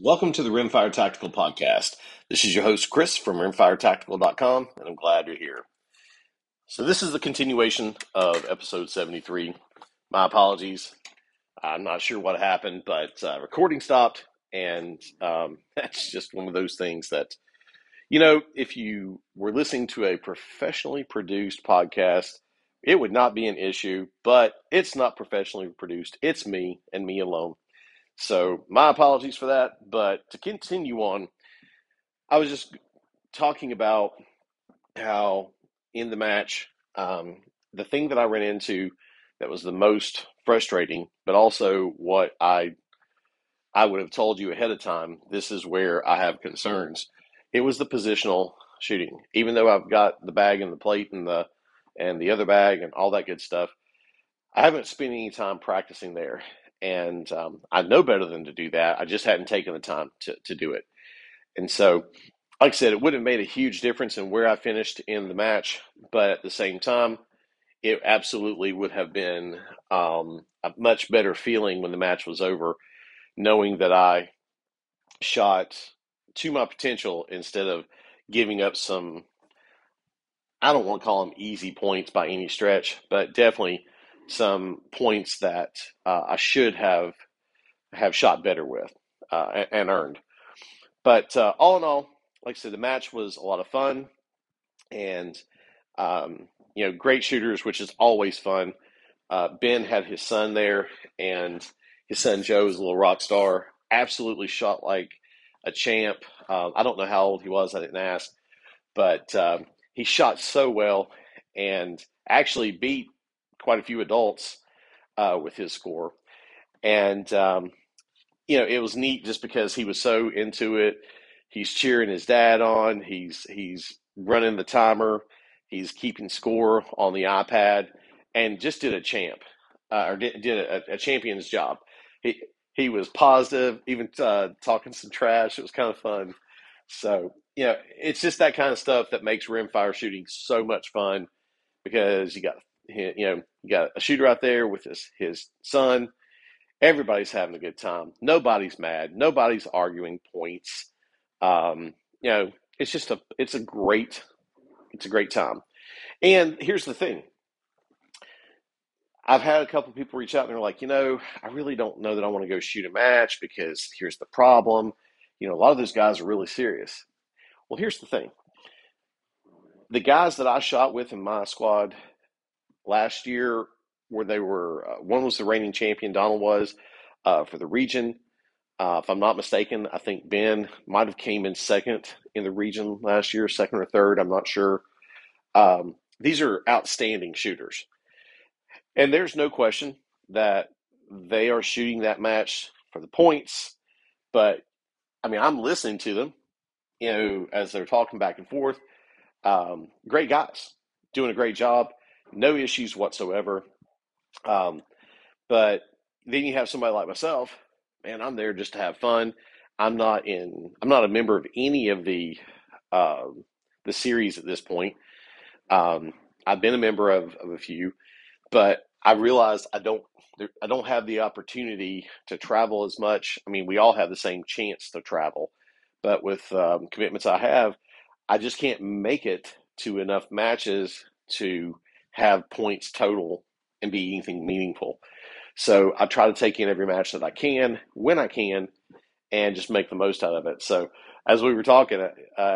Welcome to the Rimfire Tactical Podcast. This is your host, Chris from rimfiretactical.com, and I'm glad you're here. So, this is the continuation of episode 73. My apologies. I'm not sure what happened, but uh, recording stopped, and um, that's just one of those things that, you know, if you were listening to a professionally produced podcast, it would not be an issue, but it's not professionally produced. It's me and me alone. So my apologies for that. But to continue on, I was just talking about how in the match, um, the thing that I ran into that was the most frustrating, but also what I I would have told you ahead of time. This is where I have concerns. It was the positional shooting. Even though I've got the bag and the plate and the and the other bag and all that good stuff, I haven't spent any time practicing there and um, I know better than to do that. I just hadn't taken the time to, to do it. And so, like I said, it would have made a huge difference in where I finished in the match, but at the same time, it absolutely would have been um, a much better feeling when the match was over, knowing that I shot to my potential instead of giving up some. I don't want to call them easy points by any stretch, but definitely some points that uh, I should have have shot better with uh, and, earned. But uh, all in all, like I said, the match was a lot of fun, and um, you know, great shooters, which is always fun. Uh, ben had his son there, and his son Joe is a little rock star. Absolutely shot like a champ. Uh, I don't know how old he was. I didn't ask, but um, he shot so well and actually beat quite a few adults uh, with his score, and um, you know it was neat just because he was so into it. He's cheering his dad on. He's he's running the timer. He's keeping score on the iPad, and just did a champ uh, or did, did a, a, champion's job. He he was positive, even uh, talking some trash. It was kind of fun. So you know, it's just that kind of stuff that makes rimfire shooting so much fun because you got you know, you got a shooter out there with his his son. Everybody's having a good time. Nobody's mad. Nobody's arguing points. Um, you know, it's just a it's a great it's a great time. And here's the thing. I've had a couple people reach out and they're like, you know, I really don't know that I want to go shoot a match because here's the problem. You know, a lot of those guys are really serious. Well, here's the thing. The guys that I shot with in my squad, last year where they were uh, one was the reigning champion donald was uh, for the region. Uh, if i'm not mistaken i think ben might have came in second in the region last year second or third i'm not sure. Um, these are outstanding shooters. And there's no question that they are shooting that match for the points but i mean i'm listening to them you know as they're talking back and forth. Um, great guys doing a great job no issues whatsoever. Um, but then you have somebody like myself, and I'm there just to have fun. I'm not in. I'm not a member of any of the uh, the series at this point. Um, I've been a member of, of a few, but I realized I don't. I don't have the opportunity to travel as much. I mean, we all have the same chance to travel, but with um, commitments I have, I just can't make it to enough matches to have points total and be anything meaningful. So I try to take in every match that I can when I can and just make the most out of it. So as we were talking uh,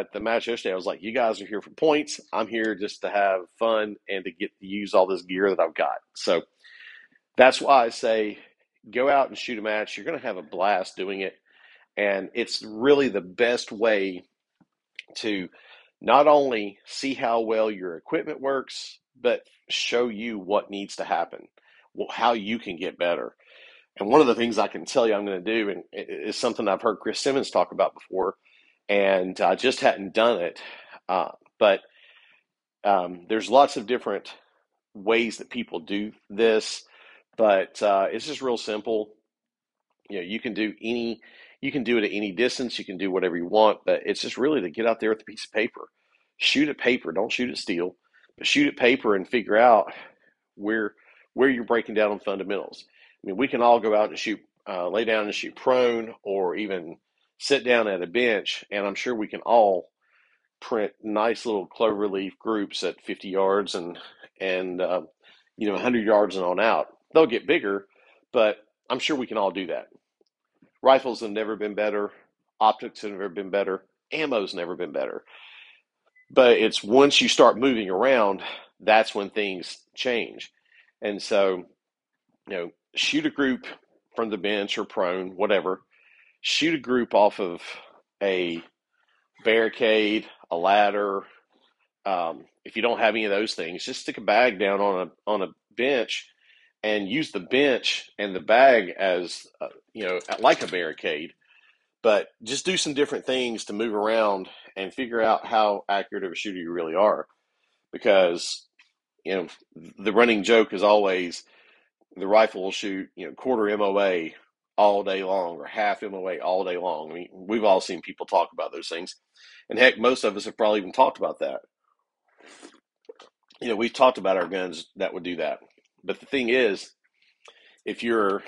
at the match yesterday, I was like, you guys are here for points. I'm here just to have fun and to get to use all this gear that I've got. So that's why I say go out and shoot a match. You're going to have a blast doing it. And it's really the best way to not only see how well your equipment works, but show you what needs to happen, how you can get better. And one of the things I can tell you I'm going to do, and is something I've heard Chris Simmons talk about before, and I just hadn't done it. Uh, but um, there's lots of different ways that people do this, but uh, it's just real simple. You know, you can do any, you can do it at any distance. You can do whatever you want, but it's just really to get out there with a piece of paper, shoot at paper, don't shoot at steel, shoot at paper and figure out where where you're breaking down on fundamentals. I mean, we can all go out and shoot, uh, lay down and shoot prone, or even sit down at a bench, and I'm sure we can all print nice little clover leaf groups at 50 yards and and uh, you know 100 yards and on out. They'll get bigger, but I'm sure we can all do that. Rifles have never been better. Optics have never been better. Ammo's never been better. But it's once you start moving around, that's when things change. And so, you know, shoot a group from the bench or prone, whatever. Shoot a group off of a barricade, a ladder. Um, if you don't have any of those things, just stick a bag down on a on a bench and use the bench and the bag as uh, you know like a barricade but just do some different things to move around and figure out how accurate of a shooter you really are because you know the running joke is always the rifle will shoot you know quarter MOA all day long or half MOA all day long. I mean, we've all seen people talk about those things, and heck, most of us have probably even talked about that. You know, we've talked about our guns that would do that, but the thing is, if your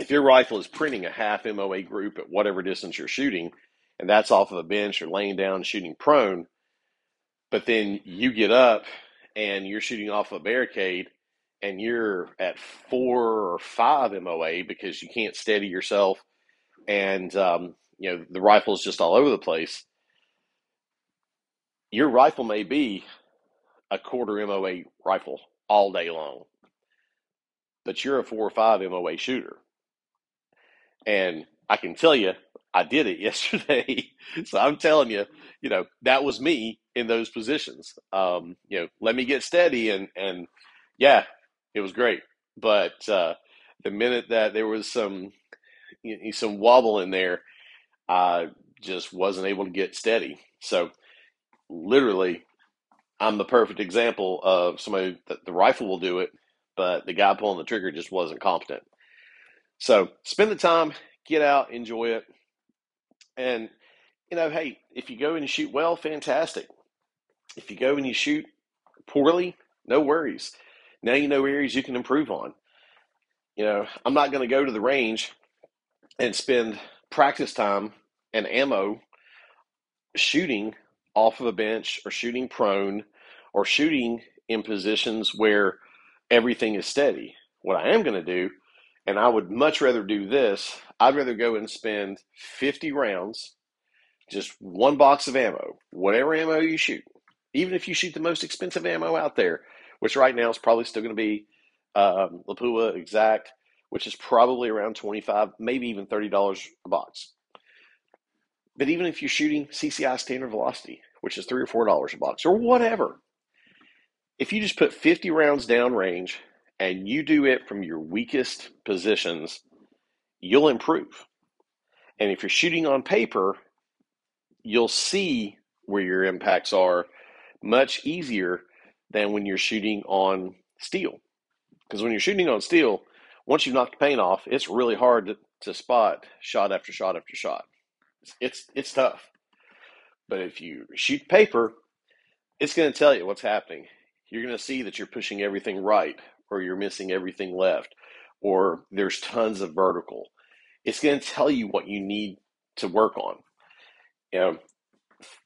if your rifle is printing a half MOA group at whatever distance you're shooting, and that's off of a bench or laying down shooting prone, but then you get up and you're shooting off a barricade and you're at four or five MOA because you can't steady yourself and um, you know the rifle's just all over the place. Your rifle may be a quarter MOA rifle all day long, but you're a four or five MOA shooter. And I can tell you, I did it yesterday. so I'm telling you, you know, that was me in those positions. Um, you know, let me get steady and and yeah, it was great. But uh, the minute that there was some you know, some wobble in there, I just wasn't able to get steady. So literally, I'm the perfect example of somebody that the rifle will do it, but the guy pulling the trigger just wasn't competent. So spend the time, get out, enjoy it, and you know, hey, if you go and you shoot well, fantastic. If you go and you shoot poorly, no worries. Now you know areas you can improve on. You know, I'm not going to go to the range and spend practice time and ammo shooting off of a bench or shooting prone or shooting in positions where everything is steady. What I am going to do, and I would much rather do this, I'd rather go and spend 50 rounds, just one box of ammo, whatever ammo you shoot. Even if you shoot the most expensive ammo out there, which right now is probably still going to be um, Lapua X-ACT, which is probably around 25 maybe even $30 a box. But even if you're shooting CCI standard velocity, which is three or four dollars a box, or whatever, if you just put 50 rounds down range and you do it from your weakest positions, you'll improve. And if you're shooting on paper, you'll see where your impacts are much easier than when you're shooting on steel. Because when you're shooting on steel, once you've knocked the paint off, it's really hard to, to spot shot after shot after shot. It's, it's, it's tough. But if you shoot paper, it's going to tell you what's happening. You're going to see that you're pushing everything right, or you're missing everything left, or there's tons of vertical. It's going to tell you what you need to work on. You know,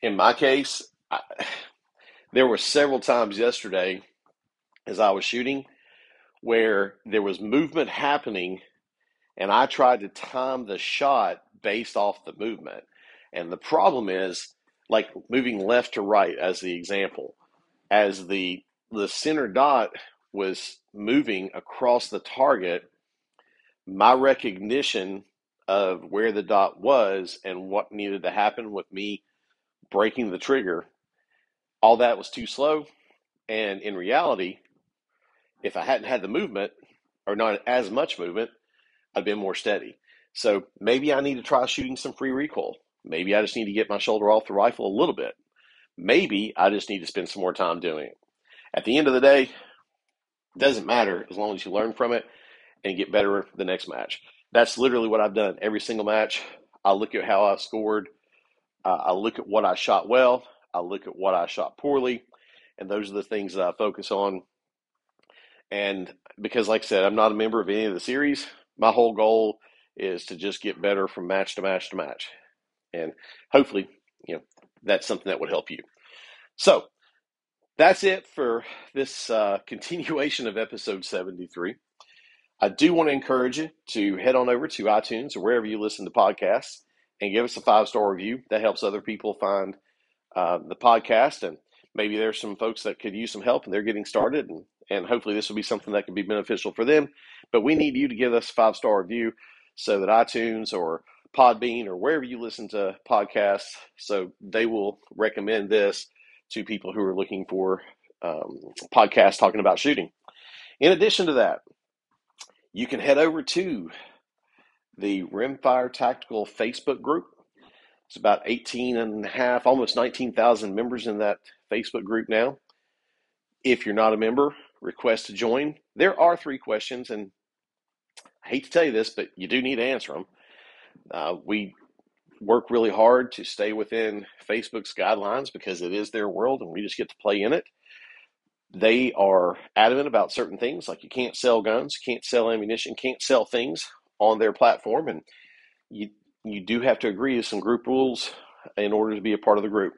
in my case, I, there were several times yesterday as I was shooting where there was movement happening and I tried to time the shot based off the movement. And the problem is like moving left to right as the example, as the the center dot was moving across the target, my recognition of where the dot was and what needed to happen with me breaking the trigger, all that was too slow. And in reality, if I hadn't had the movement or not as much movement, I'd been more steady. So maybe I need to try shooting some free recoil. Maybe I just need to get my shoulder off the rifle a little bit. Maybe I just need to spend some more time doing it. At the end of the day, doesn't matter as long as you learn from it and get better the next match. That's literally what I've done every single match. I look at how I scored. Uh, I look at what I shot well. I look at what I shot poorly. And those are the things that I focus on. And because, like I said, I'm not a member of any of the series, my whole goal is to just get better from match to match to match. And hopefully, you know, that's something that would help you. So that's it for this uh, continuation of episode 73. I do want to encourage you to head on over to iTunes or wherever you listen to podcasts and give us a five star review. That helps other people find uh, the podcast. And maybe there's some folks that could use some help and they're getting started. And, and hopefully this will be something that can be beneficial for them. But we need you to give us a five star review so that iTunes or Podbean or wherever you listen to podcasts, so they will recommend this to people who are looking for um, podcasts talking about shooting. In addition to that, you can head over to the Rimfire Tactical Facebook group. It's about 18 and a half, almost 19,000 members in that Facebook group now. If you're not a member, request to join. There are three questions, and I hate to tell you this, but you do need to answer them. Uh, we work really hard to stay within Facebook's guidelines because it is their world and we just get to play in it. They are adamant about certain things, like you can't sell guns, can't sell ammunition, can't sell things on their platform, and you you do have to agree to some group rules in order to be a part of the group.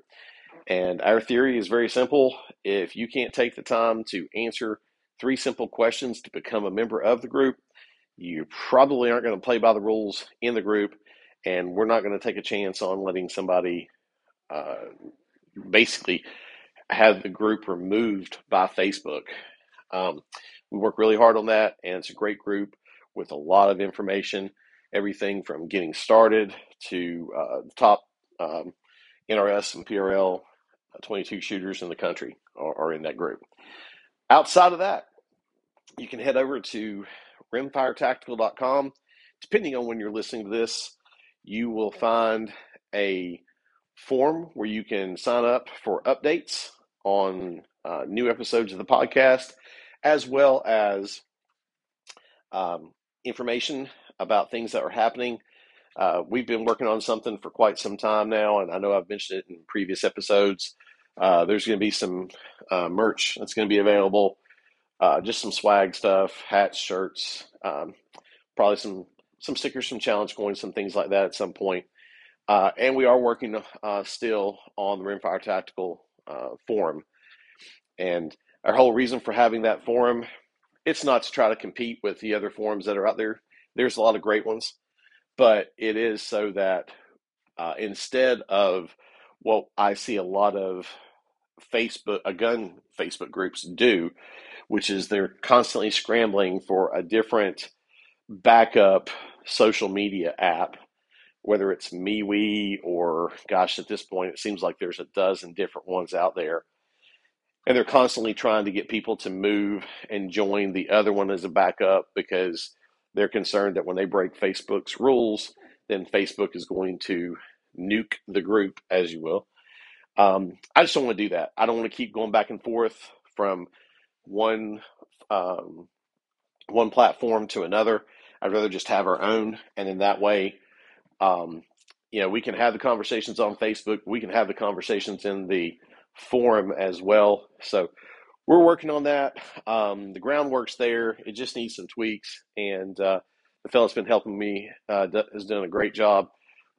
And our theory is very simple. If you can't take the time to answer three simple questions to become a member of the group, you probably aren't going to play by the rules in the group, and we're not going to take a chance on letting somebody uh, basically have the group removed by Facebook. Um, we work really hard on that, and it's a great group with a lot of information, everything from getting started to uh, the top um, NRS and PRL uh, 22 shooters in the country are, are in that group. Outside of that, you can head over to rimfiretactical.com. Depending on when you're listening to this, you will find a form where you can sign up for updates on uh, new episodes of the podcast, as well as um, information about things that are happening. Uh, we've been working on something for quite some time now, and I know I've mentioned it in previous episodes. Uh, there's going to be some uh, merch that's going to be available uh, just some swag stuff, hats, shirts, um, probably some some stickers, some challenge coins, some things like that at some point. Uh, and we are working uh, still on the Rimfire Tactical uh, forum. And our whole reason for having that forum, it's not to try to compete with the other forums that are out there. There's a lot of great ones, but it is so that uh, instead of what I see a lot of Facebook, a gun Facebook groups do, which is they're constantly scrambling for a different backup social media app, whether it's MeWe or, gosh, at this point, it seems like there's a dozen different ones out there. And they're constantly trying to get people to move and join the other one as a backup because they're concerned that when they break Facebook's rules, then Facebook is going to nuke the group, as you will. Um, I just don't want to do that. I don't want to keep going back and forth from one um, one platform to another. I'd rather just have our own, and in that way, um, you know, we can have the conversations on Facebook. We can have the conversations in the forum as well. So we're working on that. Um, the groundwork's there. It just needs some tweaks, and uh, the fellow's been helping me. Uh, has done a great job,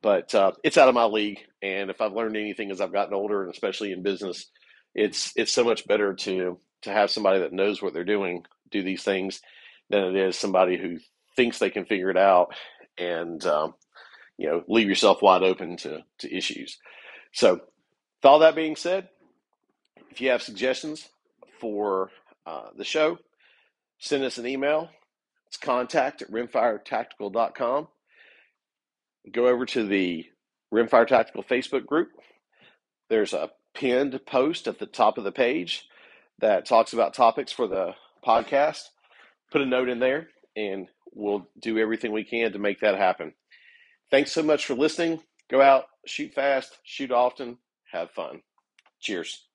but uh, it's out of my league. And if I've learned anything as I've gotten older, and especially in business, it's it's so much better to to have somebody that knows what they're doing do these things than it is somebody who thinks they can figure it out and um, you know leave yourself wide open to to issues. So, with all that being said, if you have suggestions for uh, the show, send us an email. It's contact at rimfiretactical.com. Go over to the Rimfire Tactical Facebook group. There's a pinned post at the top of the page that talks about topics for the podcast, put a note in there and we'll do everything we can to make that happen. Thanks so much for listening. Go out, shoot fast, shoot often, have fun. Cheers.